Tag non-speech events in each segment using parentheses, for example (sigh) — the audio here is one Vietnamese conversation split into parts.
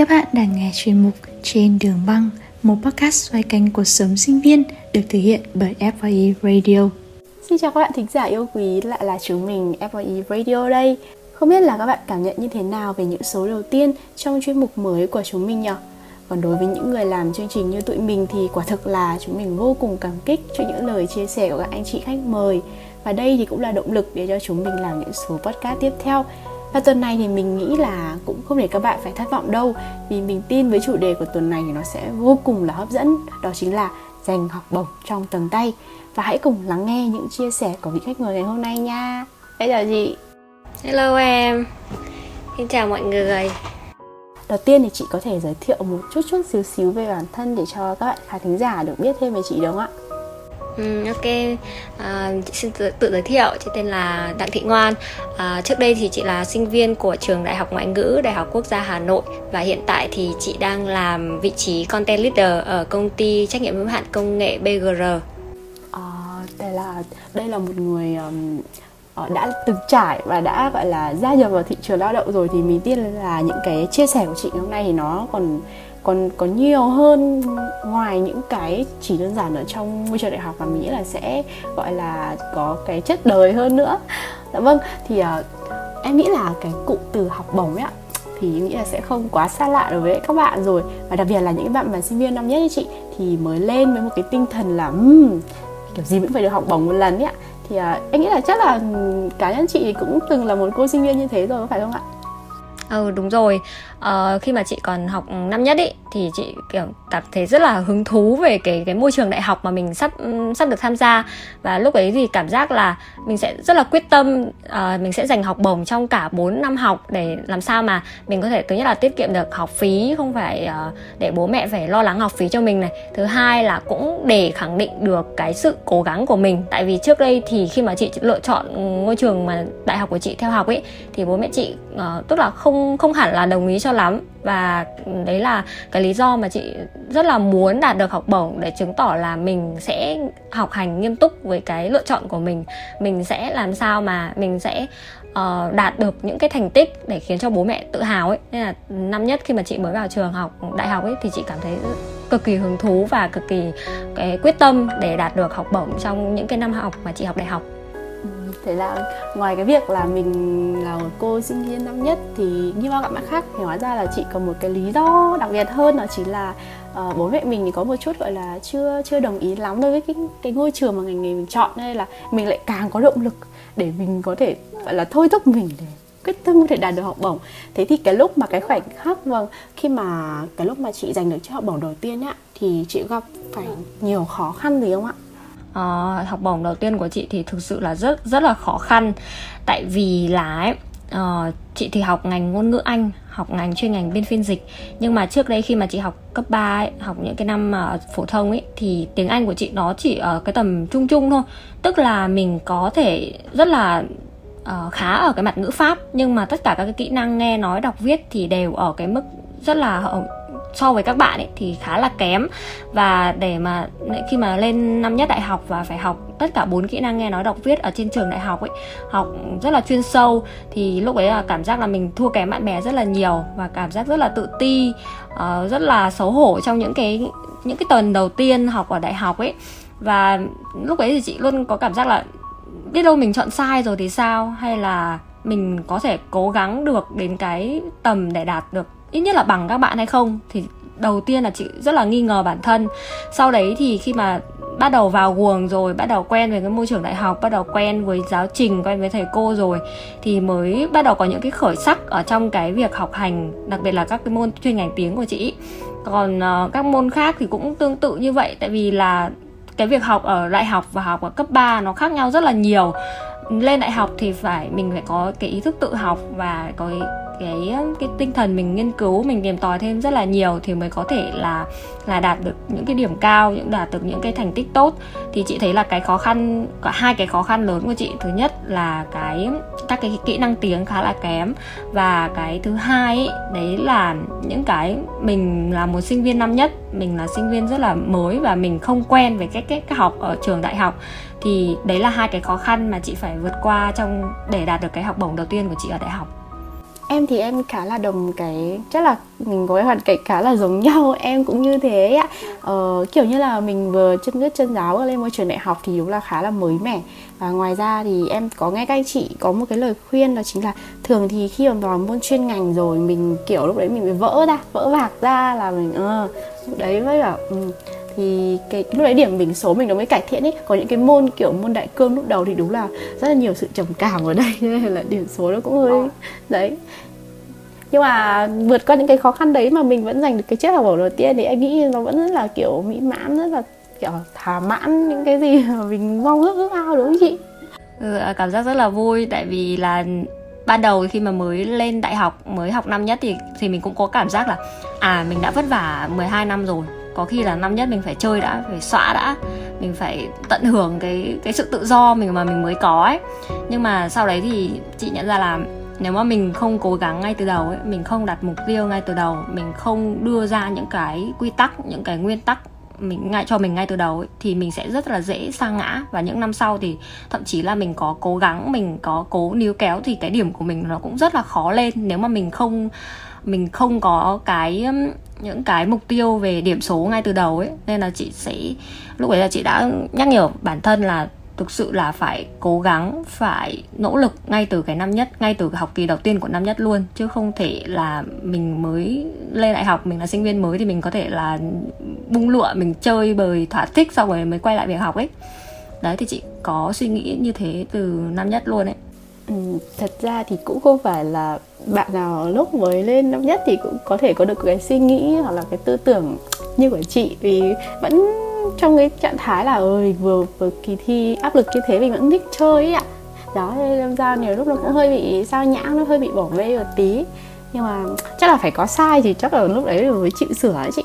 Các bạn đang nghe chuyên mục Trên đường băng, một podcast xoay quanh cuộc sống sinh viên được thực hiện bởi FYE Radio. Xin chào các bạn thính giả yêu quý, lại là chúng mình FYE Radio đây. Không biết là các bạn cảm nhận như thế nào về những số đầu tiên trong chuyên mục mới của chúng mình nhỉ? Còn đối với những người làm chương trình như tụi mình thì quả thực là chúng mình vô cùng cảm kích cho những lời chia sẻ của các anh chị khách mời. Và đây thì cũng là động lực để cho chúng mình làm những số podcast tiếp theo và tuần này thì mình nghĩ là cũng không để các bạn phải thất vọng đâu. Vì mình tin với chủ đề của tuần này thì nó sẽ vô cùng là hấp dẫn. Đó chính là giành học bổng trong tầm tay. Và hãy cùng lắng nghe những chia sẻ của vị khách mời ngày hôm nay nha. Bây giờ chị. Hello em. Xin chào mọi người. Đầu tiên thì chị có thể giới thiệu một chút chút xíu xíu về bản thân để cho các bạn khán thính giả được biết thêm về chị đúng không ạ? Ừ, ok, à, chị xin tự, tự giới thiệu, chị tên là Đặng Thị Ngoan. À, Trước đây thì chị là sinh viên của trường Đại học Ngoại ngữ Đại học Quốc gia Hà Nội Và hiện tại thì chị đang làm vị trí Content Leader ở công ty trách nhiệm hữu hạn công nghệ BGR à, đây là đây là một người um, đã từng trải và đã gọi là gia nhập vào thị trường lao động rồi thì mình tin là những cái chia sẻ của chị hôm nay thì nó còn còn có nhiều hơn ngoài những cái chỉ đơn giản ở trong môi trường đại học và mình nghĩ là sẽ gọi là có cái chất đời hơn nữa. Dạ vâng thì uh, em nghĩ là cái cụm từ học bổng ấy ạ thì nghĩ là sẽ không quá xa lạ đối với các bạn rồi. Và đặc biệt là những bạn mà sinh viên năm nhất ấy chị thì mới lên với một cái tinh thần là um, kiểu gì cũng phải được học bổng một lần ấy ạ. Thì uh, em nghĩ là chắc là cá nhân chị cũng từng là một cô sinh viên như thế rồi có phải không ạ? Ừ đúng rồi uh, khi mà chị còn học năm nhất ý thì chị kiểu cảm thấy rất là hứng thú về cái cái môi trường đại học mà mình sắp sắp được tham gia. Và lúc ấy thì cảm giác là mình sẽ rất là quyết tâm uh, mình sẽ dành học bổng trong cả 4 năm học để làm sao mà mình có thể thứ nhất là tiết kiệm được học phí không phải uh, để bố mẹ phải lo lắng học phí cho mình này. Thứ hai là cũng để khẳng định được cái sự cố gắng của mình. Tại vì trước đây thì khi mà chị lựa chọn ngôi trường mà đại học của chị theo học ấy thì bố mẹ chị uh, tức là không không hẳn là đồng ý cho lắm. Và đấy là cái lý do mà chị rất là muốn đạt được học bổng để chứng tỏ là mình sẽ học hành nghiêm túc với cái lựa chọn của mình. Mình sẽ làm sao mà mình sẽ uh, đạt được những cái thành tích để khiến cho bố mẹ tự hào ấy. Nên là năm nhất khi mà chị mới vào trường học đại học ấy thì chị cảm thấy cực kỳ hứng thú và cực kỳ cái quyết tâm để đạt được học bổng trong những cái năm học mà chị học đại học thế là ngoài cái việc là mình là một cô sinh viên năm nhất thì như bao các bạn khác thì hóa ra là chị có một cái lý do đặc biệt hơn đó chính là uh, bố mẹ mình thì có một chút gọi là chưa chưa đồng ý lắm đối với cái cái ngôi trường mà ngành nghề mình chọn nên là mình lại càng có động lực để mình có thể gọi là thôi thúc mình để quyết tâm có thể đạt được học bổng. Thế thì cái lúc mà cái khoảnh khắc vâng khi mà cái lúc mà chị giành được chiếc học bổng đầu tiên á thì chị gặp phải nhiều khó khăn gì không ạ? Uh, học bổng đầu tiên của chị thì thực sự là rất rất là khó khăn. Tại vì là ấy, uh, chị thì học ngành ngôn ngữ Anh học ngành chuyên ngành biên phiên dịch. Nhưng mà trước đây khi mà chị học cấp 3 ấy, học những cái năm uh, phổ thông ấy thì tiếng Anh của chị nó chỉ ở cái tầm trung trung thôi. Tức là mình có thể rất là uh, khá ở cái mặt ngữ pháp nhưng mà tất cả các cái kỹ năng nghe nói đọc viết thì đều ở cái mức rất là so với các bạn ấy thì khá là kém. Và để mà khi mà lên năm nhất đại học và phải học tất cả bốn kỹ năng nghe nói đọc viết ở trên trường đại học ấy học rất là chuyên sâu thì lúc ấy là cảm giác là mình thua kém bạn bè rất là nhiều và cảm giác rất là tự ti uh, rất là xấu hổ trong những cái những cái tuần đầu tiên học ở đại học ấy. Và lúc ấy thì chị luôn có cảm giác là biết đâu mình chọn sai rồi thì sao? Hay là mình có thể cố gắng được đến cái tầm để đạt được ít nhất là bằng các bạn hay không thì đầu tiên là chị rất là nghi ngờ bản thân. Sau đấy thì khi mà bắt đầu vào guồng rồi bắt đầu quen với cái môi trường đại học bắt đầu quen với giáo trình quen với thầy cô rồi thì mới bắt đầu có những cái khởi sắc ở trong cái việc học hành đặc biệt là các cái môn chuyên ngành tiếng của chị. Còn uh, các môn khác thì cũng tương tự như vậy tại vì là cái việc học ở đại học và học ở cấp 3 nó khác nhau rất là nhiều. Lên đại học thì phải mình phải có cái ý thức tự học và có cái cái tinh thần mình nghiên cứu mình tìm tòi thêm rất là nhiều thì mới có thể là là đạt được những cái điểm cao những đạt được những cái thành tích tốt. Thì chị thấy là cái khó khăn cả hai cái khó khăn lớn của chị. Thứ nhất là cái các cái kỹ năng tiếng khá là kém. Và cái thứ hai ấy, đấy là những cái mình là một sinh viên năm nhất mình là sinh viên rất là mới và mình không quen với cách cách học ở trường đại học. Thì đấy là hai cái khó khăn mà chị phải vượt qua trong để đạt được cái học bổng đầu tiên của chị ở đại học em thì em khá là đồng cái chắc là mình có cái hoàn cảnh khá là giống (laughs) nhau em cũng như thế ạ. Ờ, kiểu như là mình vừa chân ướt chân giáo lên môi trường đại học thì đúng là khá là mới mẻ. Và ngoài ra thì em có nghe các anh chị có một cái lời khuyên đó chính là thường thì khi mà vào môn chuyên ngành rồi mình kiểu lúc đấy mình bị vỡ ra vỡ vạc ra là mình ờ uh, đấy mới bảo uh, thì cái lúc đấy điểm bình số mình nó mới cải thiện ấy. Có những cái môn kiểu môn đại cương lúc đầu thì đúng là rất là nhiều sự trầm cảm ở đây (laughs) nên là điểm số nó cũng hơi đấy. Nhưng mà vượt qua những cái khó khăn đấy mà mình vẫn giành được cái chiếc học bổng đầu tiên thì em nghĩ nó vẫn rất là kiểu mỹ mãn rất là kiểu thỏa mãn những cái gì mà mình mong ước ước ao đúng không chị? Ừ, cảm giác rất là vui tại vì là ban đầu khi mà mới lên đại học mới học năm nhất thì thì mình cũng có cảm giác là à mình đã vất vả 12 năm rồi có khi là năm nhất mình phải chơi đã phải xóa đã. Mình phải tận hưởng cái cái sự tự do mình mà mình mới có ấy. Nhưng mà sau đấy thì chị nhận ra là nếu mà mình không cố gắng ngay từ đầu ấy mình không đặt mục tiêu ngay từ đầu mình không đưa ra những cái quy tắc những cái nguyên tắc mình ngay cho mình ngay từ đầu ấy, thì mình sẽ rất là dễ sa ngã. Và những năm sau thì thậm chí là mình có cố gắng mình có cố níu kéo thì cái điểm của mình nó cũng rất là khó lên. Nếu mà mình không mình không có cái những cái mục tiêu về điểm số ngay từ đầu ấy. Nên là chị sẽ lúc đấy là chị đã nhắc nhở bản thân là thực sự là phải cố gắng phải nỗ lực ngay từ cái năm nhất ngay từ học kỳ đầu tiên của năm nhất luôn. Chứ không thể là mình mới lên đại học mình là sinh viên mới thì mình có thể là bung lụa mình chơi bời thỏa thích xong rồi mới quay lại việc học ấy. Đấy thì chị có suy nghĩ như thế từ năm nhất luôn ấy. Ừ, thật ra thì cũng không phải là bạn nào lúc mới lên năm nhất thì cũng có thể có được cái suy nghĩ hoặc là cái tư tưởng như của chị. Vì vẫn trong cái trạng thái là ơi vừa vừa kỳ thi áp lực như thế mình vẫn thích chơi ấy ạ. Đó nên ra nhiều lúc nó cũng hơi bị sao nhãng nó hơi bị bỏ bê một tí. Nhưng mà chắc là phải có sai thì chắc là lúc đấy mới chịu sửa ấy chị.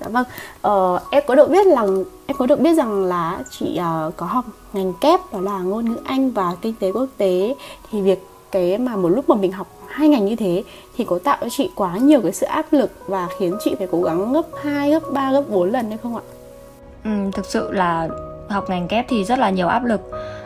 Dạ vâng. Ờ, em có được biết rằng em có được biết rằng là chị uh, có học ngành kép đó là ngôn ngữ anh và kinh tế quốc tế. Thì việc cái mà một lúc mà mình học hai ngành như thế thì có tạo cho chị quá nhiều cái sự áp lực và khiến chị phải cố gắng gấp 2, gấp 3, gấp 4 lần hay không ạ? Ừ, thực sự là học ngành kép thì rất là nhiều áp lực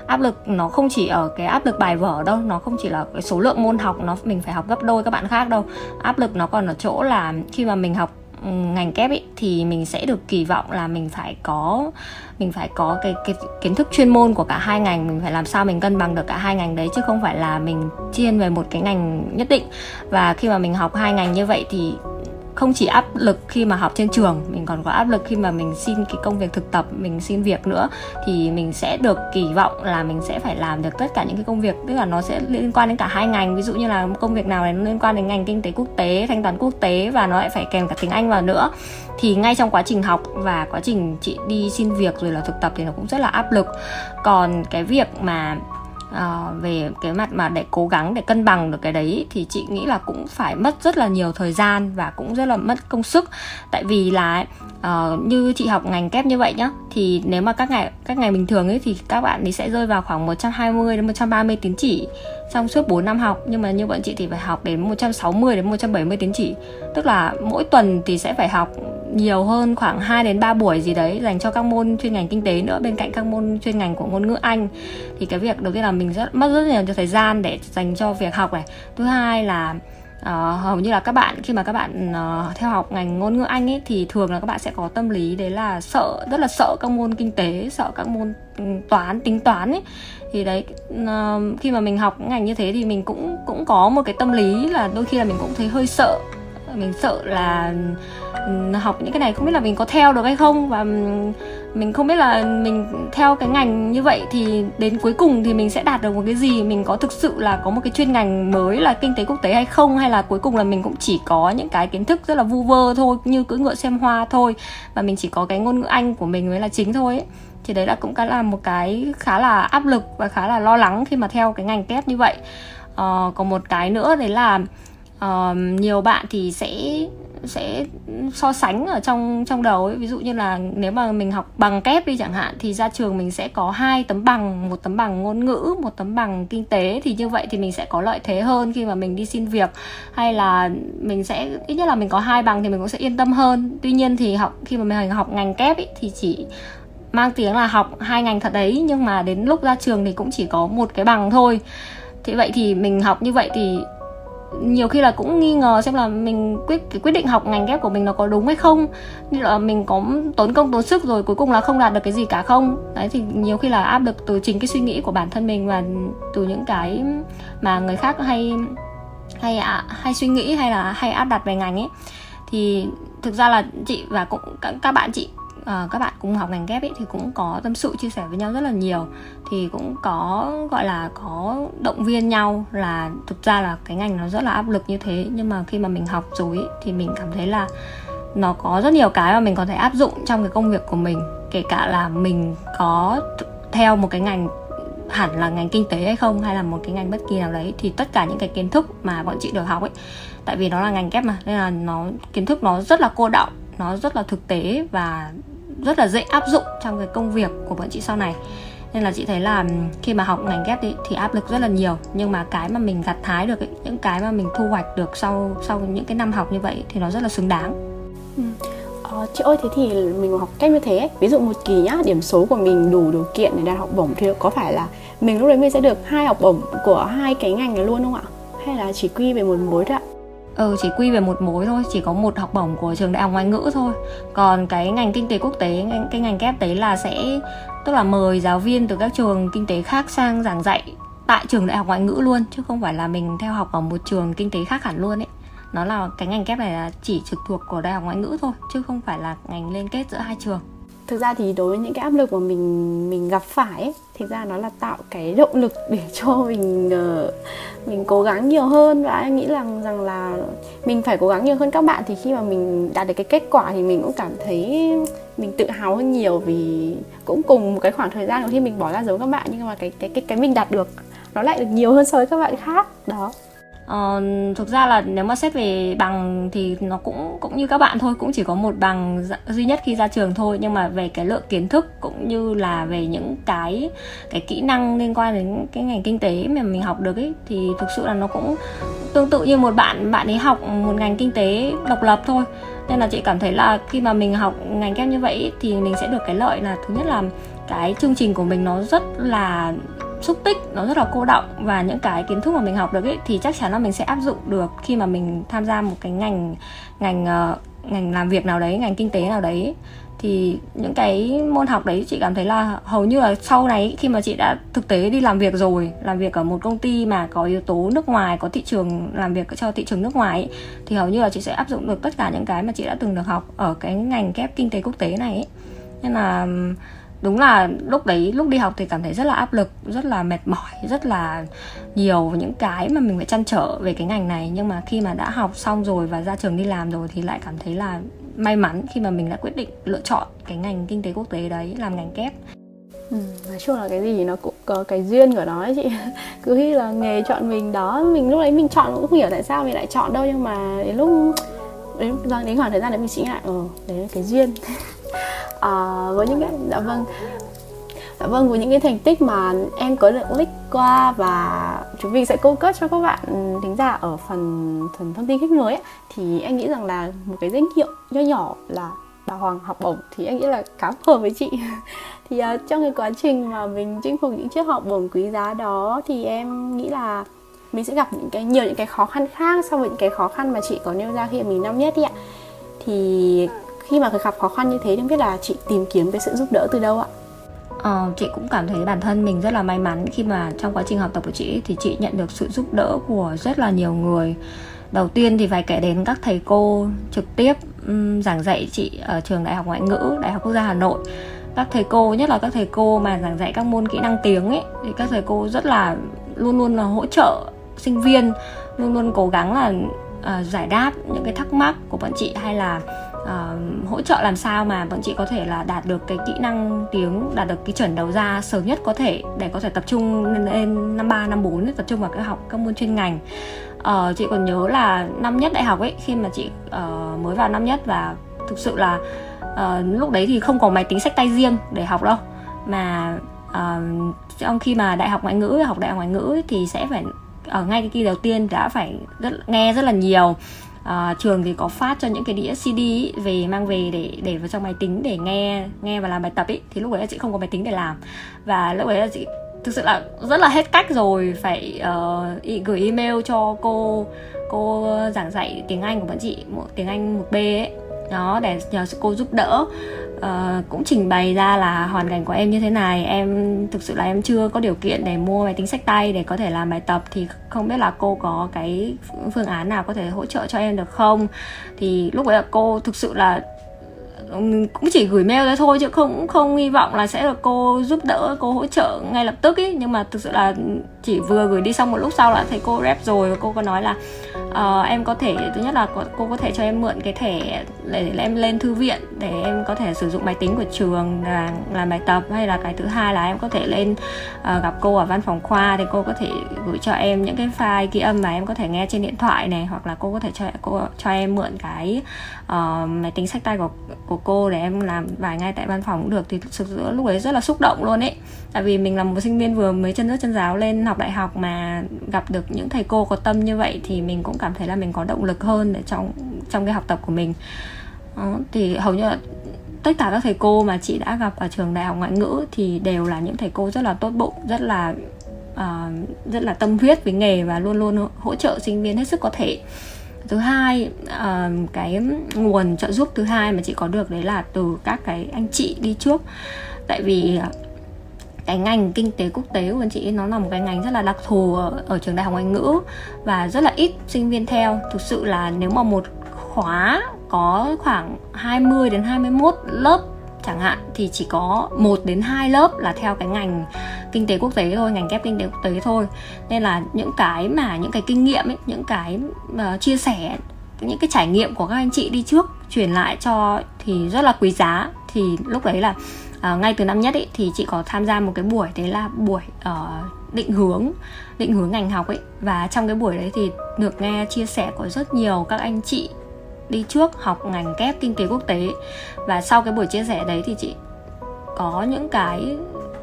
áp lực nó không chỉ ở cái áp lực bài vở đâu nó không chỉ là cái số lượng môn học nó mình phải học gấp đôi các bạn khác đâu áp lực nó còn ở chỗ là khi mà mình học ngành kép ý, thì mình sẽ được kỳ vọng là mình phải có mình phải có cái, cái kiến thức chuyên môn của cả hai ngành mình phải làm sao mình cân bằng được cả hai ngành đấy chứ không phải là mình chuyên về một cái ngành nhất định. Và khi mà mình học hai ngành như vậy thì không chỉ áp lực khi mà học trên trường, mình còn có áp lực khi mà mình xin cái công việc thực tập, mình xin việc nữa, thì mình sẽ được kỳ vọng là mình sẽ phải làm được tất cả những cái công việc, tức là nó sẽ liên quan đến cả hai ngành. Ví dụ như là công việc nào này nó liên quan đến ngành kinh tế quốc tế, thanh toán quốc tế và nó lại phải kèm cả tiếng anh vào nữa. Thì ngay trong quá trình học và quá trình chị đi xin việc rồi là thực tập thì nó cũng rất là áp lực. Còn cái việc mà Ờ, về cái mặt mà để cố gắng để cân bằng được cái đấy thì chị nghĩ là cũng phải mất rất là nhiều thời gian và cũng rất là mất công sức. Tại vì là uh, như chị học ngành kép như vậy nhá thì nếu mà các ngày các ngày bình thường ấy thì các bạn thì sẽ rơi vào khoảng 120 đến 130 tín chỉ trong suốt 4 năm học, nhưng mà như bọn chị thì phải học đến 160 đến 170 tín chỉ. Tức là mỗi tuần thì sẽ phải học nhiều hơn khoảng 2 đến 3 buổi gì đấy dành cho các môn chuyên ngành kinh tế nữa. Bên cạnh các môn chuyên ngành của ngôn ngữ Anh, thì cái việc đầu tiên là mình rất, mất rất nhiều thời gian để dành cho việc học này. Thứ hai là uh, hầu như là các bạn khi mà các bạn uh, theo học ngành ngôn ngữ Anh ấy thì thường là các bạn sẽ có tâm lý đấy là sợ rất là sợ các môn kinh tế sợ các môn ừ, toán tính toán ấy. Thì đấy uh, khi mà mình học ngành như thế thì mình cũng cũng có một cái tâm lý là đôi khi là mình cũng thấy hơi sợ. Mình sợ là ừ, học những cái này không biết là mình có theo được hay không và ừ, mình không biết là mình theo cái ngành như vậy thì đến cuối cùng thì mình sẽ đạt được một cái gì? Mình có thực sự là có một cái chuyên ngành mới là kinh tế quốc tế hay không? Hay là cuối cùng là mình cũng chỉ có những cái kiến thức rất là vu vơ thôi như cưỡi ngựa xem hoa thôi và mình chỉ có cái ngôn ngữ anh của mình mới là chính thôi ấy. thì đấy là cũng là một cái khá là áp lực và khá là lo lắng khi mà theo cái ngành kép như vậy. Ờ, còn một cái nữa đấy là uh, nhiều bạn thì sẽ sẽ so sánh ở trong trong đầu ấy. Ví dụ như là nếu mà mình học bằng kép đi chẳng hạn thì ra trường mình sẽ có hai tấm bằng một tấm bằng ngôn ngữ một tấm bằng kinh tế. Thì như vậy thì mình sẽ có lợi thế hơn khi mà mình đi xin việc. Hay là mình sẽ ít nhất là mình có hai bằng thì mình cũng sẽ yên tâm hơn. Tuy nhiên thì học khi mà mình học ngành kép ấy, thì chỉ mang tiếng là học hai ngành thật đấy nhưng mà đến lúc ra trường thì cũng chỉ có một cái bằng thôi. Thế vậy thì mình học như vậy thì nhiều khi là cũng nghi ngờ xem là mình quyết cái quyết định học ngành ghép của mình nó có đúng hay không. Như là mình có tốn công tốn sức rồi cuối cùng là không đạt được cái gì cả không? Đấy thì nhiều khi là áp lực từ chính cái suy nghĩ của bản thân mình và từ những cái mà người khác hay hay à, hay suy nghĩ hay là hay áp đặt về ngành ấy. Thì thực ra là chị và cũng các bạn chị uh, các bạn cùng học ngành ghép ấy thì cũng có tâm sự chia sẻ với nhau rất là nhiều. Thì cũng có gọi là có động viên nhau là thực ra là cái ngành nó rất là áp lực như thế nhưng mà khi mà mình học rồi ấy, thì mình cảm thấy là nó có rất nhiều cái mà mình có thể áp dụng trong cái công việc của mình. Kể cả là mình có theo một cái ngành hẳn là ngành kinh tế hay không hay là một cái ngành bất kỳ nào đấy thì tất cả những cái kiến thức mà bọn chị được học ấy tại vì nó là ngành kép mà nên là nó kiến thức nó rất là cô động nó rất là thực tế và rất là dễ áp dụng trong cái công việc của bọn chị sau này. Nên là chị thấy là khi mà học ngành ghép thì, thì áp lực rất là nhiều. Nhưng mà cái mà mình gặt thái được ấy, những cái mà mình thu hoạch được sau sau những cái năm học như vậy thì nó rất là xứng đáng. Ừ. ờ, chị ơi thế thì mình học cách như thế ấy. ví dụ một kỳ nhá điểm số của mình đủ điều kiện để đạt học bổng thì có phải là mình lúc đấy mình sẽ được hai học bổng của hai cái ngành này luôn không ạ? Hay là chỉ quy về một mối thôi ạ? Ừ chỉ quy về một mối thôi, chỉ có một học bổng của trường đại học ngoại ngữ thôi. Còn cái ngành kinh tế quốc tế cái ngành kép đấy là sẽ, tức là mời giáo viên từ các trường kinh tế khác sang giảng dạy tại trường đại học ngoại ngữ luôn, chứ không phải là mình theo học ở một trường kinh tế khác hẳn luôn ấy. Nó là cái ngành kép này là chỉ trực thuộc của đại học ngoại ngữ thôi, chứ không phải là ngành liên kết giữa hai trường thực ra thì đối với những cái áp lực mà mình mình gặp phải ấy, thực ra nó là tạo cái động lực để (laughs) cho mình uh, mình cố gắng nhiều hơn. Và em nghĩ rằng rằng là mình phải cố gắng nhiều hơn các bạn thì khi mà mình đạt được cái kết quả thì mình cũng cảm thấy mình tự hào hơn nhiều. Vì cũng cùng một cái khoảng thời gian khi mình bỏ ra giống các bạn nhưng mà cái cái cái cái mình đạt được nó lại được nhiều hơn so với các bạn khác. Đó. Uh, thực ra là nếu mà xét về bằng thì nó cũng cũng như các bạn thôi cũng chỉ có một bằng dạ, duy nhất khi ra trường thôi. Nhưng mà về cái lượng kiến thức cũng như là về những cái cái kỹ năng liên quan đến cái ngành kinh tế mà mình học được ấy thì thực sự là nó cũng tương tự như một bạn bạn ấy học một ngành kinh tế độc lập thôi. Nên là chị cảm thấy là khi mà mình học ngành kép như vậy thì mình sẽ được cái lợi là thứ nhất là cái chương trình của mình nó rất là xúc tích nó rất là cô động và những cái kiến thức mà mình học được ấy thì chắc chắn là mình sẽ áp dụng được khi mà mình tham gia một cái ngành ngành uh, ngành làm việc nào đấy ngành kinh tế nào đấy thì những cái môn học đấy chị cảm thấy là hầu như là sau này khi mà chị đã thực tế đi làm việc rồi làm việc ở một công ty mà có yếu tố nước ngoài có thị trường làm việc cho thị trường nước ngoài ấy, thì hầu như là chị sẽ áp dụng được tất cả những cái mà chị đã từng được học ở cái ngành kép kinh tế quốc tế này ấy. nên là đúng là lúc đấy lúc đi học thì cảm thấy rất là áp lực rất là mệt mỏi rất là nhiều những cái mà mình phải chăn trở về cái ngành này. Nhưng mà khi mà đã học xong rồi và ra trường đi làm rồi thì lại cảm thấy là may mắn khi mà mình đã quyết định lựa chọn cái ngành kinh tế quốc tế đấy làm ngành kép. Ừ, nói chung là cái gì nó cũng có cái duyên của nó ấy chị. (laughs) Cứ khi là nghề chọn mình đó mình lúc đấy mình chọn cũng không hiểu tại sao mình lại chọn đâu nhưng mà đến lúc đến, vâng, đến khoảng thời gian đấy mình nghĩ lại ờ đấy là cái duyên. (laughs) à, với những cái dạ vâng. Dạ vâng với những cái thành tích mà em có được link qua và chúng mình sẽ cung cấp cho các bạn thính giả ở phần phần thông tin khách nối ấy, thì em nghĩ rằng là một cái danh hiệu nho nhỏ là bà Hoàng học bổng thì em nghĩ là khá hợp với chị. (laughs) Thì uh, trong cái quá trình mà mình chinh phục những chiếc học bổng quý giá đó thì em nghĩ là mình sẽ gặp những cái nhiều những cái khó khăn khác so với những cái khó khăn mà chị có nêu ra khi mình năm nhất ý ạ. Thì khi mà gặp khó khăn như thế không biết là chị tìm kiếm cái sự giúp đỡ từ đâu ạ? Ờ, chị cũng cảm thấy bản thân mình rất là may mắn khi mà trong quá trình học tập của chị thì chị nhận được sự giúp đỡ của rất là nhiều người. Đầu tiên thì phải kể đến các thầy cô trực tiếp um, giảng dạy chị ở trường đại học ngoại ngữ đại học quốc gia hà nội. Các thầy cô nhất là các thầy cô mà giảng dạy các môn kỹ năng tiếng ấy thì các thầy cô rất là luôn luôn là hỗ trợ sinh viên luôn luôn cố gắng là uh, giải đáp những cái thắc mắc của bọn chị hay là uh, hỗ trợ làm sao mà bọn chị có thể là đạt được cái kỹ năng tiếng đạt được cái chuẩn đầu ra sớm nhất có thể để có thể tập trung lên năm ba năm bốn tập trung vào cái học các môn chuyên ngành. Uh, chị còn nhớ là năm nhất đại học ấy khi mà chị uh, mới vào năm nhất và thực sự là uh, lúc đấy thì không có máy tính sách tay riêng để học đâu. Mà uh, trong khi mà đại học ngoại ngữ học đại học ngoại ngữ thì sẽ phải ở ngay cái kỳ đầu tiên đã phải rất, nghe rất là nhiều à, trường thì có phát cho những cái đĩa CD ý, về mang về để để vào trong máy tính để nghe nghe và làm bài tập ấy thì lúc ấy là chị không có máy tính để làm. Và lúc ấy là chị thực sự là rất là hết cách rồi. Phải uh, gửi email cho cô cô giảng dạy tiếng Anh của bọn chị một tiếng Anh một B ấy. Đó để nhờ cô giúp đỡ uh, cũng trình bày ra là hoàn cảnh của em như thế này. Em thực sự là em chưa có điều kiện để mua máy tính sách tay để có thể làm bài tập thì không biết là cô có cái phương án nào có thể hỗ trợ cho em được không? Thì lúc ấy là cô thực sự là cũng chỉ gửi mail ra thôi chứ không không hy vọng là sẽ được cô giúp đỡ cô hỗ trợ ngay lập tức ý. Nhưng mà thực sự là chỉ vừa gửi đi xong một lúc sau là thấy cô rep rồi và cô có nói là uh, em có thể thứ nhất là cô có thể cho em mượn cái thẻ để, để em lên thư viện để em có thể sử dụng máy tính của trường là làm bài tập. Hay là cái thứ hai là em có thể lên uh, gặp cô ở văn phòng khoa thì cô có thể gửi cho em những cái file ghi âm mà em có thể nghe trên điện thoại này. Hoặc là cô có thể cho cô cho em mượn cái uh, máy tính sách tay của của cô để em làm bài ngay tại văn phòng cũng được. Thì thực sự lúc ấy rất là xúc động luôn ấy. Tại vì mình là một sinh viên vừa mới chân nước chân giáo lên học đại học mà gặp được những thầy cô có tâm như vậy thì mình cũng cảm thấy là mình có động lực hơn để trong trong cái học tập của mình. Đó, thì hầu như là tất cả các thầy cô mà chị đã gặp ở trường đại học ngoại ngữ thì đều là những thầy cô rất là tốt bụng rất là uh, rất là tâm huyết với nghề và luôn luôn hỗ trợ sinh viên hết sức có thể. Thứ hai uh, cái nguồn trợ giúp thứ hai mà chị có được đấy là từ các cái anh chị đi trước. Tại vì cái ngành kinh tế quốc tế của anh chị nó là một cái ngành rất là đặc thù ở, ở trường đại học ngoại ngữ và rất là ít sinh viên theo. Thực sự là nếu mà một khóa có khoảng 20 đến 21 lớp chẳng hạn thì chỉ có một đến hai lớp là theo cái ngành kinh tế quốc tế thôi ngành kép kinh tế quốc tế thôi. Nên là những cái mà những cái kinh nghiệm ấy những cái uh, chia sẻ những cái trải nghiệm của các anh chị đi trước truyền lại cho thì rất là quý giá. Thì lúc đấy là À, ngay từ năm nhất ấy thì chị có tham gia một cái buổi đấy là buổi uh, định hướng định hướng ngành học ấy và trong cái buổi đấy thì được nghe chia sẻ của rất nhiều các anh chị đi trước học ngành kép kinh tế quốc tế và sau cái buổi chia sẻ đấy thì chị có những cái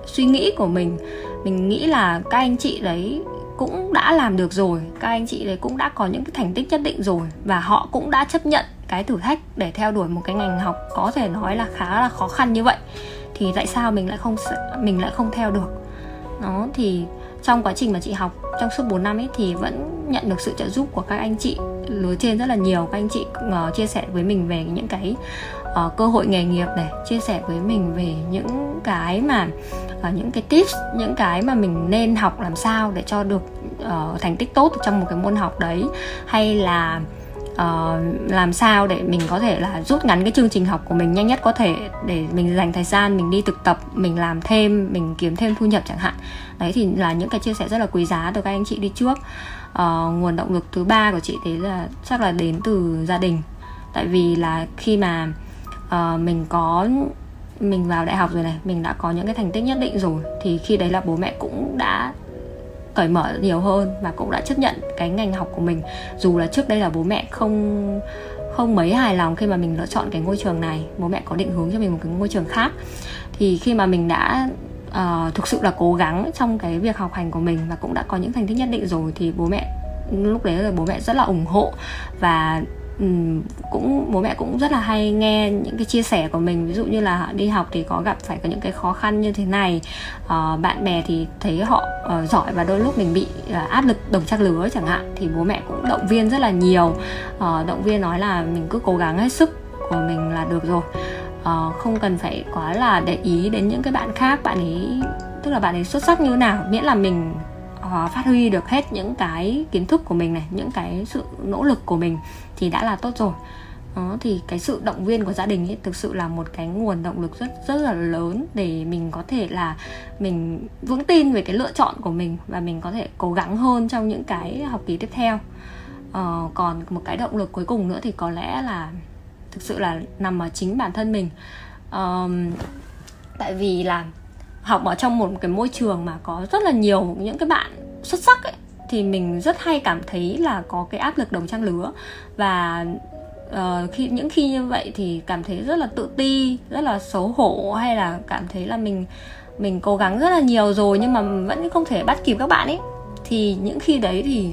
suy nghĩ của mình. Mình nghĩ là các anh chị đấy cũng đã làm được rồi các anh chị đấy cũng đã có những cái thành tích nhất định rồi. Và họ cũng đã chấp nhận cái thử thách để theo đuổi một cái ngành học có thể nói là khá là khó khăn như vậy thì tại sao mình lại không mình lại không theo được? Đó thì trong quá trình mà chị học trong suốt 4 năm ấy thì vẫn nhận được sự trợ giúp của các anh chị lứa trên rất là nhiều. Các anh chị uh, chia sẻ với mình về những cái uh, cơ hội nghề nghiệp này chia sẻ với mình về những cái mà uh, những cái tips những cái mà mình nên học làm sao để cho được uh, thành tích tốt trong một cái môn học đấy. Hay là uh, làm sao để mình có thể là rút ngắn cái chương trình học của mình nhanh nhất có thể để mình dành thời gian mình đi thực tập mình làm thêm mình kiếm thêm thu nhập chẳng hạn. Đấy thì là những cái chia sẻ rất là quý giá từ các anh chị đi trước. Uh, nguồn động lực thứ ba của chị thế là chắc là đến từ gia đình. Tại vì là khi mà uh, mình có mình vào đại học rồi này mình đã có những cái thành tích nhất định rồi thì khi đấy là bố mẹ cũng đã cởi mở nhiều hơn và cũng đã chấp nhận cái ngành học của mình. Dù là trước đây là bố mẹ không không mấy hài lòng khi mà mình lựa chọn cái ngôi trường này bố mẹ có định hướng cho mình một cái ngôi trường khác. Thì khi mà mình đã uh, thực sự là cố gắng trong cái việc học hành của mình và cũng đã có những thành tích nhất định rồi thì bố mẹ lúc đấy là bố mẹ rất là ủng hộ và Ừ, cũng bố mẹ cũng rất là hay nghe những cái chia sẻ của mình. Ví dụ như là đi học thì có gặp phải có những cái khó khăn như thế này. Uh, bạn bè thì thấy họ uh, giỏi và đôi lúc mình bị uh, áp lực đồng trang lứa chẳng hạn thì bố mẹ cũng động viên rất là nhiều. Uh, động viên nói là mình cứ cố gắng hết sức của mình là được rồi. Uh, không cần phải quá là để ý đến những cái bạn khác bạn ấy tức là bạn ấy xuất sắc như thế nào miễn là mình uh, phát huy được hết những cái kiến thức của mình này những cái sự nỗ lực của mình thì đã là tốt rồi. Đó, thì cái sự động viên của gia đình ấy thực sự là một cái nguồn động lực rất rất là lớn để mình có thể là mình vững tin về cái lựa chọn của mình và mình có thể cố gắng hơn trong những cái học kỳ tiếp theo. Ờ, còn một cái động lực cuối cùng nữa thì có lẽ là thực sự là nằm ở chính bản thân mình. Ờ, tại vì là học ở trong một cái môi trường mà có rất là nhiều những cái bạn xuất sắc ấy thì mình rất hay cảm thấy là có cái áp lực đồng trang lứa. Và uh, khi những khi như vậy thì cảm thấy rất là tự ti rất là xấu hổ hay là cảm thấy là mình mình cố gắng rất là nhiều rồi nhưng mà vẫn không thể bắt kịp các bạn ấy. Thì những khi đấy thì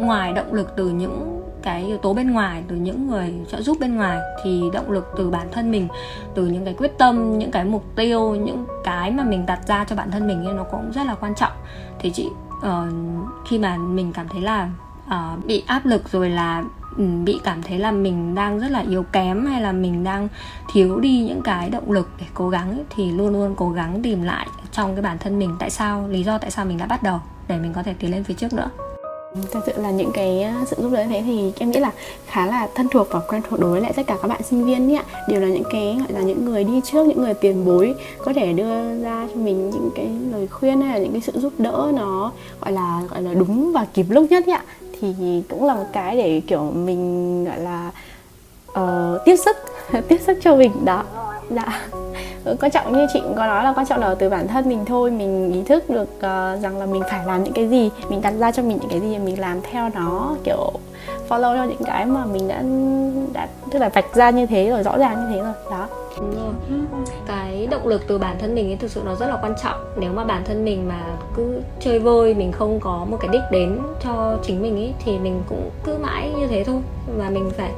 ngoài động lực từ những cái yếu tố bên ngoài từ những người trợ giúp bên ngoài thì động lực từ bản thân mình từ những cái quyết tâm những cái mục tiêu những cái mà mình đặt ra cho bản thân mình nó cũng rất là quan trọng. Thì chị uh, khi mà mình cảm thấy là uh, bị áp lực rồi là ừ, bị cảm thấy là mình đang rất là yếu kém hay là mình đang thiếu đi những cái động lực để cố gắng ấy, thì luôn luôn cố gắng tìm lại trong cái bản thân mình. Tại sao? Lý do tại sao mình đã bắt đầu? Để mình có thể tiến lên phía trước nữa thật sự là những cái ờ, sự giúp đỡ như thế thì em nghĩ là khá là thân thuộc và quen thuộc đối với lại tất cả các bạn sinh viên ạ. Đều là những cái gọi là những người đi trước những người tiền bối có thể đưa ra cho mình những cái lời khuyên hay là những cái sự giúp đỡ nó gọi là gọi là đúng và kịp lúc nhất ạ. Thì cũng là một cái để kiểu mình gọi là uh, tiếp sức (laughs) tiếp sức cho mình đó. Dạ. Ừ, quan trọng như chị cũng có nói là quan trọng là từ bản thân mình thôi mình ý thức được uh, rằng là mình phải làm những cái gì mình đặt ra cho mình những cái gì mình làm theo nó kiểu follow theo những cái mà mình đã đã tức là vạch ra như thế rồi rõ ràng như thế rồi đó. Đúng rồi. Cái động lực từ bản thân mình ấy thực sự nó rất là quan trọng. Nếu mà bản thân mình mà cứ chơi vơi mình không có một cái đích đến cho chính mình ấy thì mình cũng cứ mãi như thế thôi. Và mình phải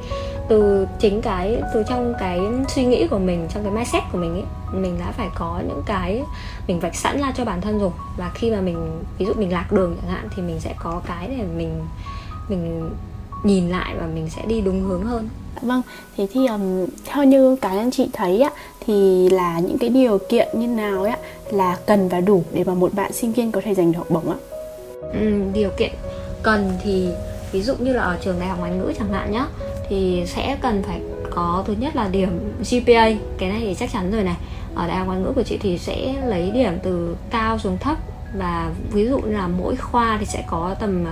từ chính cái từ trong cái suy nghĩ của mình trong cái mindset của mình ấy mình đã phải có những cái mình vạch sẵn ra cho bản thân rồi. Và khi mà mình ví dụ mình lạc đường chẳng hạn thì mình sẽ có cái để mình mình nhìn lại và mình sẽ đi đúng hướng hơn. Vâng thế thì um, theo như cá nhân chị thấy á thì là những cái điều kiện như nào á là cần và đủ để mà một bạn sinh viên có thể giành được học bổng ạ? Ừ, điều kiện cần thì ví dụ như là ở trường đại học ngoại ngữ chẳng hạn nhá thì sẽ cần phải có thứ nhất là điểm GPA cái này thì chắc chắn rồi này. Ở đại học ngoại ngữ của chị thì sẽ lấy điểm từ cao xuống thấp. Và ví dụ là mỗi khoa thì sẽ có tầm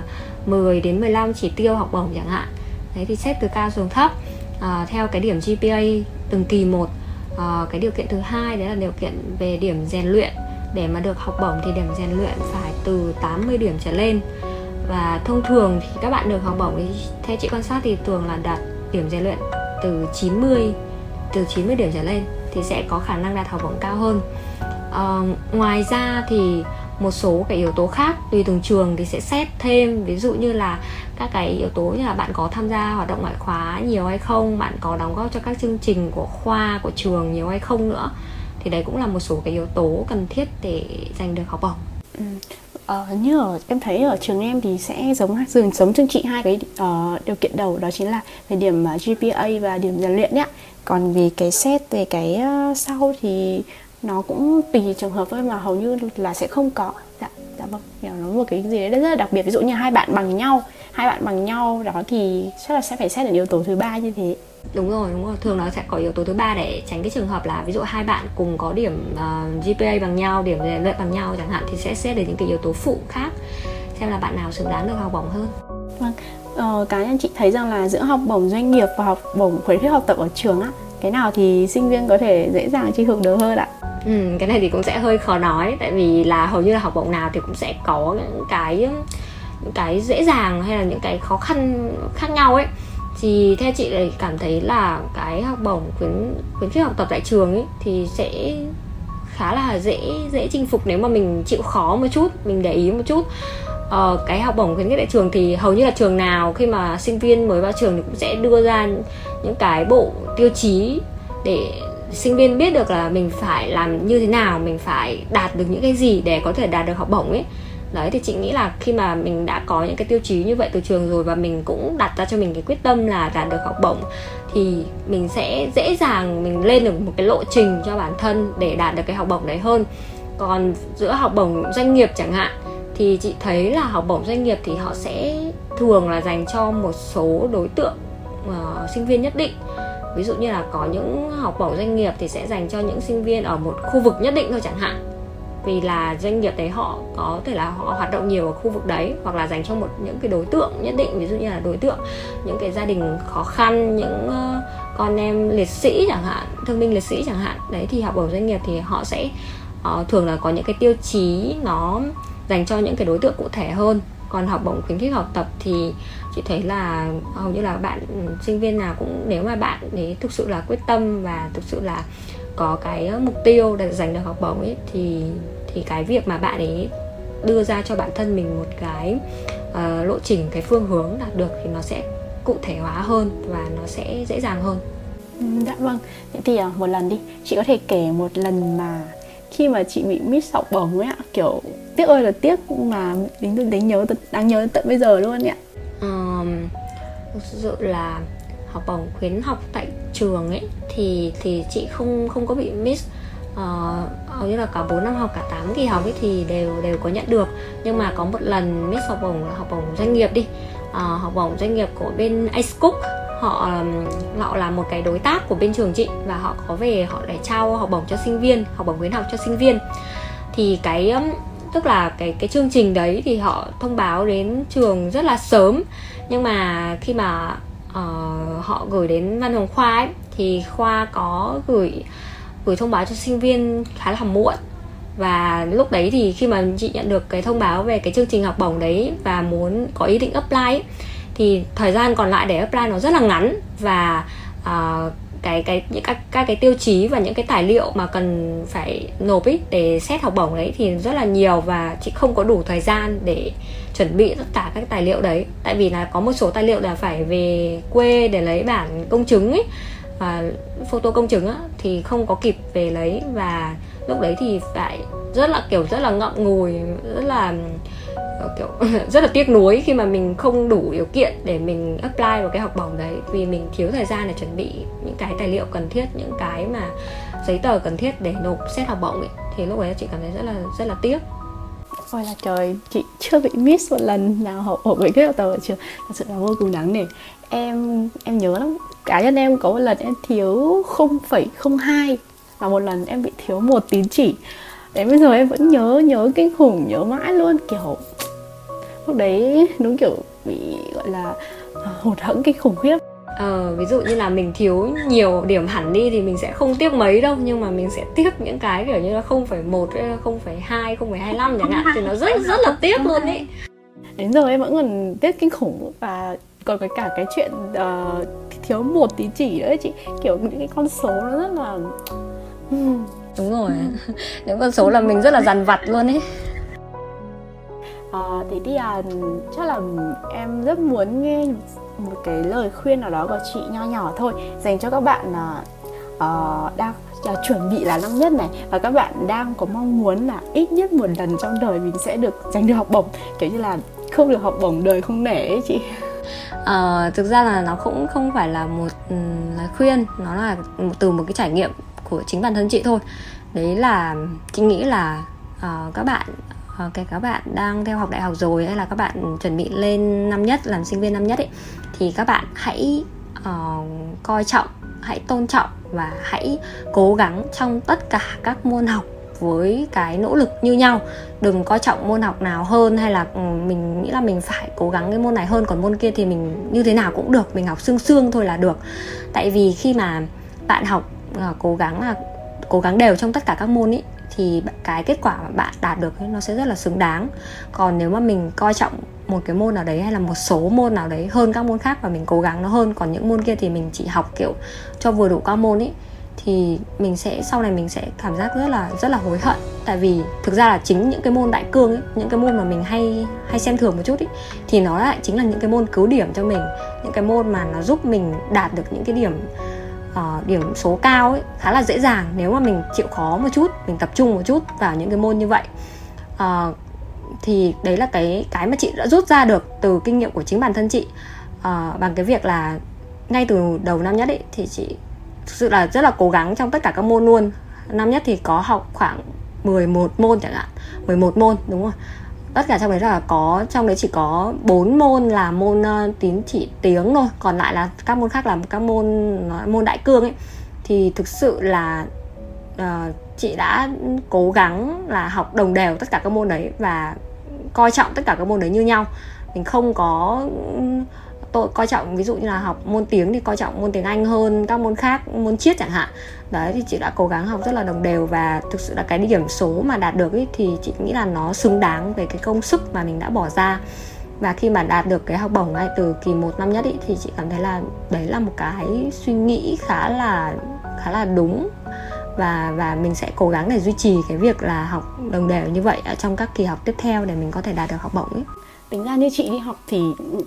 10 đến 15 chỉ tiêu học bổng chẳng hạn. Đấy thì xét từ cao xuống thấp. À, theo cái điểm GPA từng kỳ một à, cái điều kiện thứ hai đấy là điều kiện về điểm rèn luyện. Để mà được học bổng thì điểm rèn luyện phải từ 80 điểm trở lên và thông thường thì các bạn được học bổng thì theo chị quan sát thì thường là đạt điểm rèn luyện từ 90 từ 90 điểm trở lên thì sẽ có khả năng đạt học bổng cao hơn. À, ngoài ra thì một số cái yếu tố khác tùy từng trường thì sẽ xét thêm. Ví dụ như là các cái yếu tố như là bạn có tham gia hoạt động ngoại khóa nhiều hay không bạn có đóng góp cho các chương trình của khoa của trường nhiều hay không nữa thì đấy cũng là một số cái yếu tố cần thiết để giành được học bổng. Ừ. Ờ, như ở em thấy ở trường em thì sẽ giống dường giống chương chị hai cái uh, điều kiện đầu đó chính là về điểm ờ, uh, GPA và điểm rèn luyện nhá. Còn vì cái xét về cái uh, sau thì nó cũng tùy trường hợp thôi mà hầu như là sẽ không có dạ dạ vâng nó một cái gì đấy rất là đặc biệt ví dụ như hai bạn bằng nhau hai bạn bằng nhau đó thì chắc là sẽ phải xét đến yếu tố thứ ba như thế đúng rồi đúng rồi. Thường nó sẽ có yếu tố thứ ba để tránh cái trường hợp là ví dụ hai bạn cùng có điểm uh, GPA bằng nhau điểm rèn luyện bằng nhau chẳng hạn thì sẽ xét đến những cái yếu tố phụ khác xem là bạn nào xứng đáng được học bổng hơn. Vâng. Ờ, cá nhân chị thấy rằng là giữa học bổng doanh nghiệp và học bổng khuyến khích học tập ở trường á cái nào thì sinh viên có thể dễ dàng chi hưởng được hơn ạ? Ừ, cái này thì cũng sẽ hơi khó nói tại vì là hầu như là học bổng nào thì cũng sẽ có những cái những cái dễ dàng hay là những cái khó khăn khác nhau ấy thì theo chị thì cảm thấy là cái học bổng khuyến khuyến khích học tập tại trường ấy thì sẽ khá là dễ dễ chinh phục nếu mà mình chịu khó một chút mình để ý một chút. Ờ, cái học bổng khuyến khích tại trường thì hầu như là trường nào khi mà sinh viên mới vào trường thì cũng sẽ đưa ra những cái bộ tiêu chí để sinh viên biết được là mình phải làm như thế nào mình phải đạt được những cái gì để có thể đạt được học bổng ấy đấy thì chị nghĩ là khi mà mình đã có những cái tiêu chí như vậy từ trường rồi và mình cũng đặt ra cho mình cái quyết tâm là đạt được học bổng thì mình sẽ dễ dàng mình lên được một cái lộ trình cho bản thân để đạt được cái học bổng đấy hơn. Còn giữa học bổng doanh nghiệp chẳng hạn thì chị thấy là học bổng doanh nghiệp thì họ sẽ thường là dành cho một số đối tượng uh, sinh viên nhất định. Ví dụ như là có những học bổng doanh nghiệp thì sẽ dành cho những sinh viên ở một khu vực nhất định thôi chẳng hạn vì là doanh nghiệp đấy họ có thể là họ hoạt động nhiều ở khu vực đấy hoặc là dành cho một những cái đối tượng nhất định ví dụ như là đối tượng những cái gia đình khó khăn những uh, con em liệt sĩ chẳng hạn thương binh liệt sĩ chẳng hạn. Đấy thì học bổng doanh nghiệp thì họ sẽ uh, thường là có những cái tiêu chí nó dành cho những cái đối tượng cụ thể hơn. Còn học bổng khuyến khích học tập thì chị thấy là hầu như là bạn sinh viên nào cũng nếu mà bạn ấy thực sự là quyết tâm và thực sự là có cái mục tiêu để giành được học bổng ấy thì thì cái việc mà bạn ấy đưa ra cho bản thân mình một cái uh, lộ trình cái phương hướng đạt được thì nó sẽ cụ thể hóa hơn và nó sẽ dễ dàng hơn. Ừ, dạ vâng. Vậy thì à, một lần đi. Chị có thể kể một lần mà khi mà chị bị miss học bổng ấy ạ. Kiểu tiếc ơi là tiếc mà đến đến nhớ đáng nhớ tận bây giờ luôn ạ. Um, thực sự là học bổng khuyến học tại trường ấy thì thì chị không không có bị miss. Uh, hầu như là cả 4 năm học cả 8 kỳ học ấy thì đều đều có nhận được. Nhưng mà có một lần miss học bổng là học bổng doanh nghiệp đi. Uh, học bổng doanh nghiệp của bên Ice Cook. Họ họ là một cái đối tác của bên trường chị và họ có về họ để trao học bổng cho sinh viên học bổng khuyến học cho sinh viên. Thì cái tức là cái cái chương trình đấy thì họ thông báo đến trường rất là sớm. Nhưng mà khi mà uh, họ gửi đến văn phòng khoa ấy, thì khoa có gửi gửi thông báo cho sinh viên khá là muộn. Và lúc đấy thì khi mà chị nhận được cái thông báo về cái chương trình học bổng đấy và muốn có ý định apply ấy, thì thời gian còn lại để apply nó rất là ngắn. Và uh, cái cái những các các cái tiêu chí và những cái tài liệu mà cần phải nộp ý để xét học bổng đấy thì rất là nhiều và chị không có đủ thời gian để chuẩn bị tất cả các tài liệu đấy. Tại vì là có một số tài liệu là phải về quê để lấy bản công chứng ấy à, photo công chứng á, thì không có kịp về lấy. Và lúc đấy thì phải rất là kiểu rất là ngậm ngùi rất là ờ, kiểu (laughs) rất là tiếc nuối khi mà mình không đủ điều kiện để mình apply vào cái học bổng đấy. Vì mình thiếu thời gian để chuẩn bị những cái tài liệu cần thiết những cái mà giấy tờ cần thiết để nộp xét học bổng ấy. Thì lúc đấy chị cảm thấy rất là rất là tiếc. Ôi là trời chị chưa bị miss một lần nào học ở với kết học tờ ở trường thật sự là vô cùng đáng nể. Em em nhớ lắm cá nhân em có một lần em thiếu 0,02 và một lần em bị thiếu một tín chỉ. Đến bây giờ em vẫn nhớ nhớ kinh khủng nhớ mãi luôn kiểu lúc đấy đúng kiểu bị gọi là à, hụt hẫng kinh khủng khiếp. Ờ, ví dụ như là mình thiếu nhiều điểm hẳn đi thì mình sẽ không tiếc mấy đâu nhưng mà mình sẽ tiếc những cái kiểu như là 0,1 hay là 0,2, 0,25 chẳng hạn thì nó rất rất là tiếc luôn ý. Đến giờ em vẫn còn tiếc kinh khủng và còn cái cả cái chuyện uh, thiếu một tín chỉ nữa chị. Kiểu những cái con số nó rất là đúng rồi. (laughs) Những con số là mình rất là dằn vặt luôn ấy. À, thế thì à, chắc là em rất muốn nghe một cái lời khuyên nào đó của chị nho nhỏ thôi dành cho các bạn là uh, đang uh, chuẩn bị là năm nhất này. Và các bạn đang có mong muốn là ít nhất một lần trong đời mình sẽ được giành được học bổng. Kiểu như là không được học bổng đời không nể ấy chị uh, thực ra là nó cũng không phải là một um, lời khuyên nó là một, từ một cái trải nghiệm của chính bản thân chị thôi. Đấy là chị nghĩ là uh, các bạn uh, kể các bạn đang theo học đại học rồi hay là các bạn chuẩn bị lên năm nhất làm sinh viên năm nhất ấy thì các bạn hãy uh, coi trọng hãy tôn trọng và hãy cố gắng trong tất cả các môn học với cái nỗ lực như nhau. Đừng coi trọng môn học nào hơn hay là ừ, mình nghĩ là mình phải cố gắng cái môn này hơn còn môn kia thì mình như thế nào cũng được mình học xương xương thôi là được. Tại vì khi mà bạn học uh, cố gắng là cố gắng đều trong tất cả các môn ý thì cái kết quả mà bạn đạt được ấy, nó sẽ rất là xứng đáng. Còn nếu mà mình coi trọng một cái môn nào đấy hay là một số môn nào đấy hơn các môn khác và mình cố gắng nó hơn còn những môn kia thì mình chỉ học kiểu cho vừa đủ các môn ấy thì mình sẽ sau này mình sẽ cảm giác rất là rất là hối hận. Tại vì thực ra là chính những cái môn đại cương ấy những cái môn mà mình hay hay xem thường một chút ấy thì nó lại chính là những cái môn cứu điểm cho mình. Những cái môn mà nó giúp mình đạt được những cái điểm uh, điểm số cao ấy khá là dễ dàng nếu mà mình chịu khó một chút mình tập trung một chút vào những cái môn như vậy. Uh, thì đấy là cái cái mà chị đã rút ra được từ kinh nghiệm của chính bản thân chị. Uh, bằng cái việc là ngay từ đầu năm nhất ấy thì chị thực sự là rất là cố gắng trong tất cả các môn luôn. Năm nhất thì có học khoảng 11 môn chẳng hạn. 11 môn đúng không tất cả trong đấy là có trong đấy chỉ có 4 môn là môn uh, tín chỉ tiếng thôi. Còn lại là các môn khác là các môn môn đại cương ấy. Thì thực sự là uh, chị đã cố gắng là học đồng đều tất cả các môn đấy và coi trọng tất cả các môn đấy như nhau. Mình không có tôi coi trọng ví dụ như là học môn tiếng thì coi trọng môn tiếng Anh hơn các môn khác môn triết chẳng hạn. Đấy thì chị đã cố gắng học rất là đồng đều và thực sự là cái điểm số mà đạt được ý, thì chị nghĩ là nó xứng đáng về cái công sức mà mình đã bỏ ra. Và khi mà đạt được cái học bổng ngay từ kỳ một năm nhất ý, thì chị cảm thấy là đấy là một cái suy nghĩ khá là khá là đúng. Và và mình sẽ cố gắng để duy trì cái việc là học đồng đều như vậy ở trong các kỳ học tiếp theo để mình có thể đạt được học bổng ấy tính ra như chị đi học thì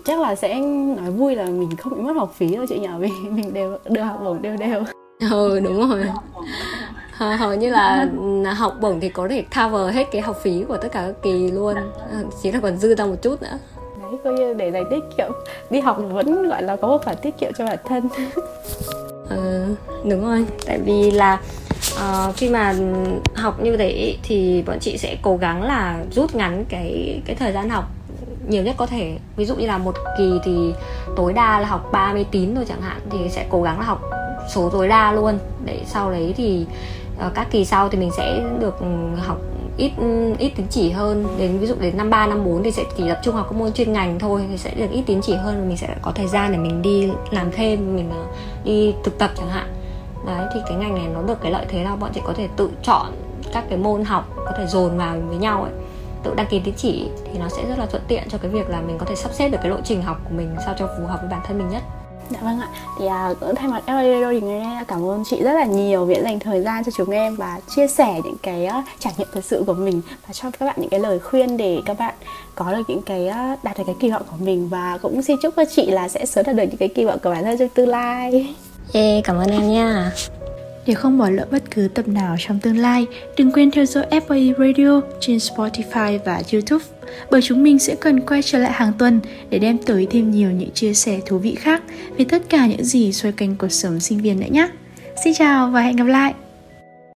chắc là sẽ nói vui là mình không bị mất học phí đâu chị nhỉ. (laughs) Vì mình đều được học bổng đều đều. (laughs) Ừ đúng rồi. Hầu như là học bổng thì có thể cover hết cái học phí của tất cả các kỳ luôn. Ờ, chỉ là còn dư ra một chút nữa. Đấy coi như để dành tiết kiệm đi học vẫn gọi là có một khoản tiết kiệm cho bản thân. Ừ, (laughs) đúng rồi. Tại vì là uh, khi mà học như thế thì bọn chị sẽ cố gắng là rút ngắn cái cái thời gian học nhiều nhất có thể. Ví dụ như là một kỳ thì tối đa là học 30 tín thôi chẳng hạn, thì sẽ cố gắng là học số tối đa luôn. Để sau đấy thì ờ, các kỳ sau thì mình sẽ được ừ, học ít ừ, ít tín chỉ hơn. Đến ví dụ đến năm ba, năm bốn thì sẽ chỉ tập trung học các môn chuyên ngành thôi, thì sẽ được ít tín chỉ hơn và mình sẽ có thời gian để mình đi làm thêm, mình ờ, đi thực tập chẳng hạn. Đấy, thì cái ngành này nó được cái lợi thế là bọn chị có thể tự chọn các cái môn học, có thể dồn vào với nhau ấy tự đăng ký tín chỉ thì nó sẽ rất là thuận tiện cho cái việc là mình có thể sắp xếp được cái lộ trình học của mình sao cho phù hợp với bản thân mình nhất Dạ vâng ạ. Thì à, thay mặt FA Radio thì ngày nay cảm ơn chị rất là nhiều vì đã dành thời gian cho chúng em và chia sẻ những cái uh, trải nghiệm thật sự của mình và cho các bạn những cái lời khuyên để các bạn có được những cái uh, đạt được cái kỳ vọng của mình và cũng xin chúc cho chị là sẽ sớm đạt được những cái kỳ vọng của bản thân trong tương lai. Yeah, cảm ơn em nha. Để không bỏ lỡ bất cứ tập nào trong tương lai, đừng quên theo dõi FAE Radio trên Spotify và YouTube bởi chúng mình sẽ cần quay trở lại hàng tuần để đem tới thêm nhiều những chia sẻ thú vị khác về tất cả những gì xoay quanh cuộc sống sinh viên nữa nhé. Xin chào và hẹn gặp lại!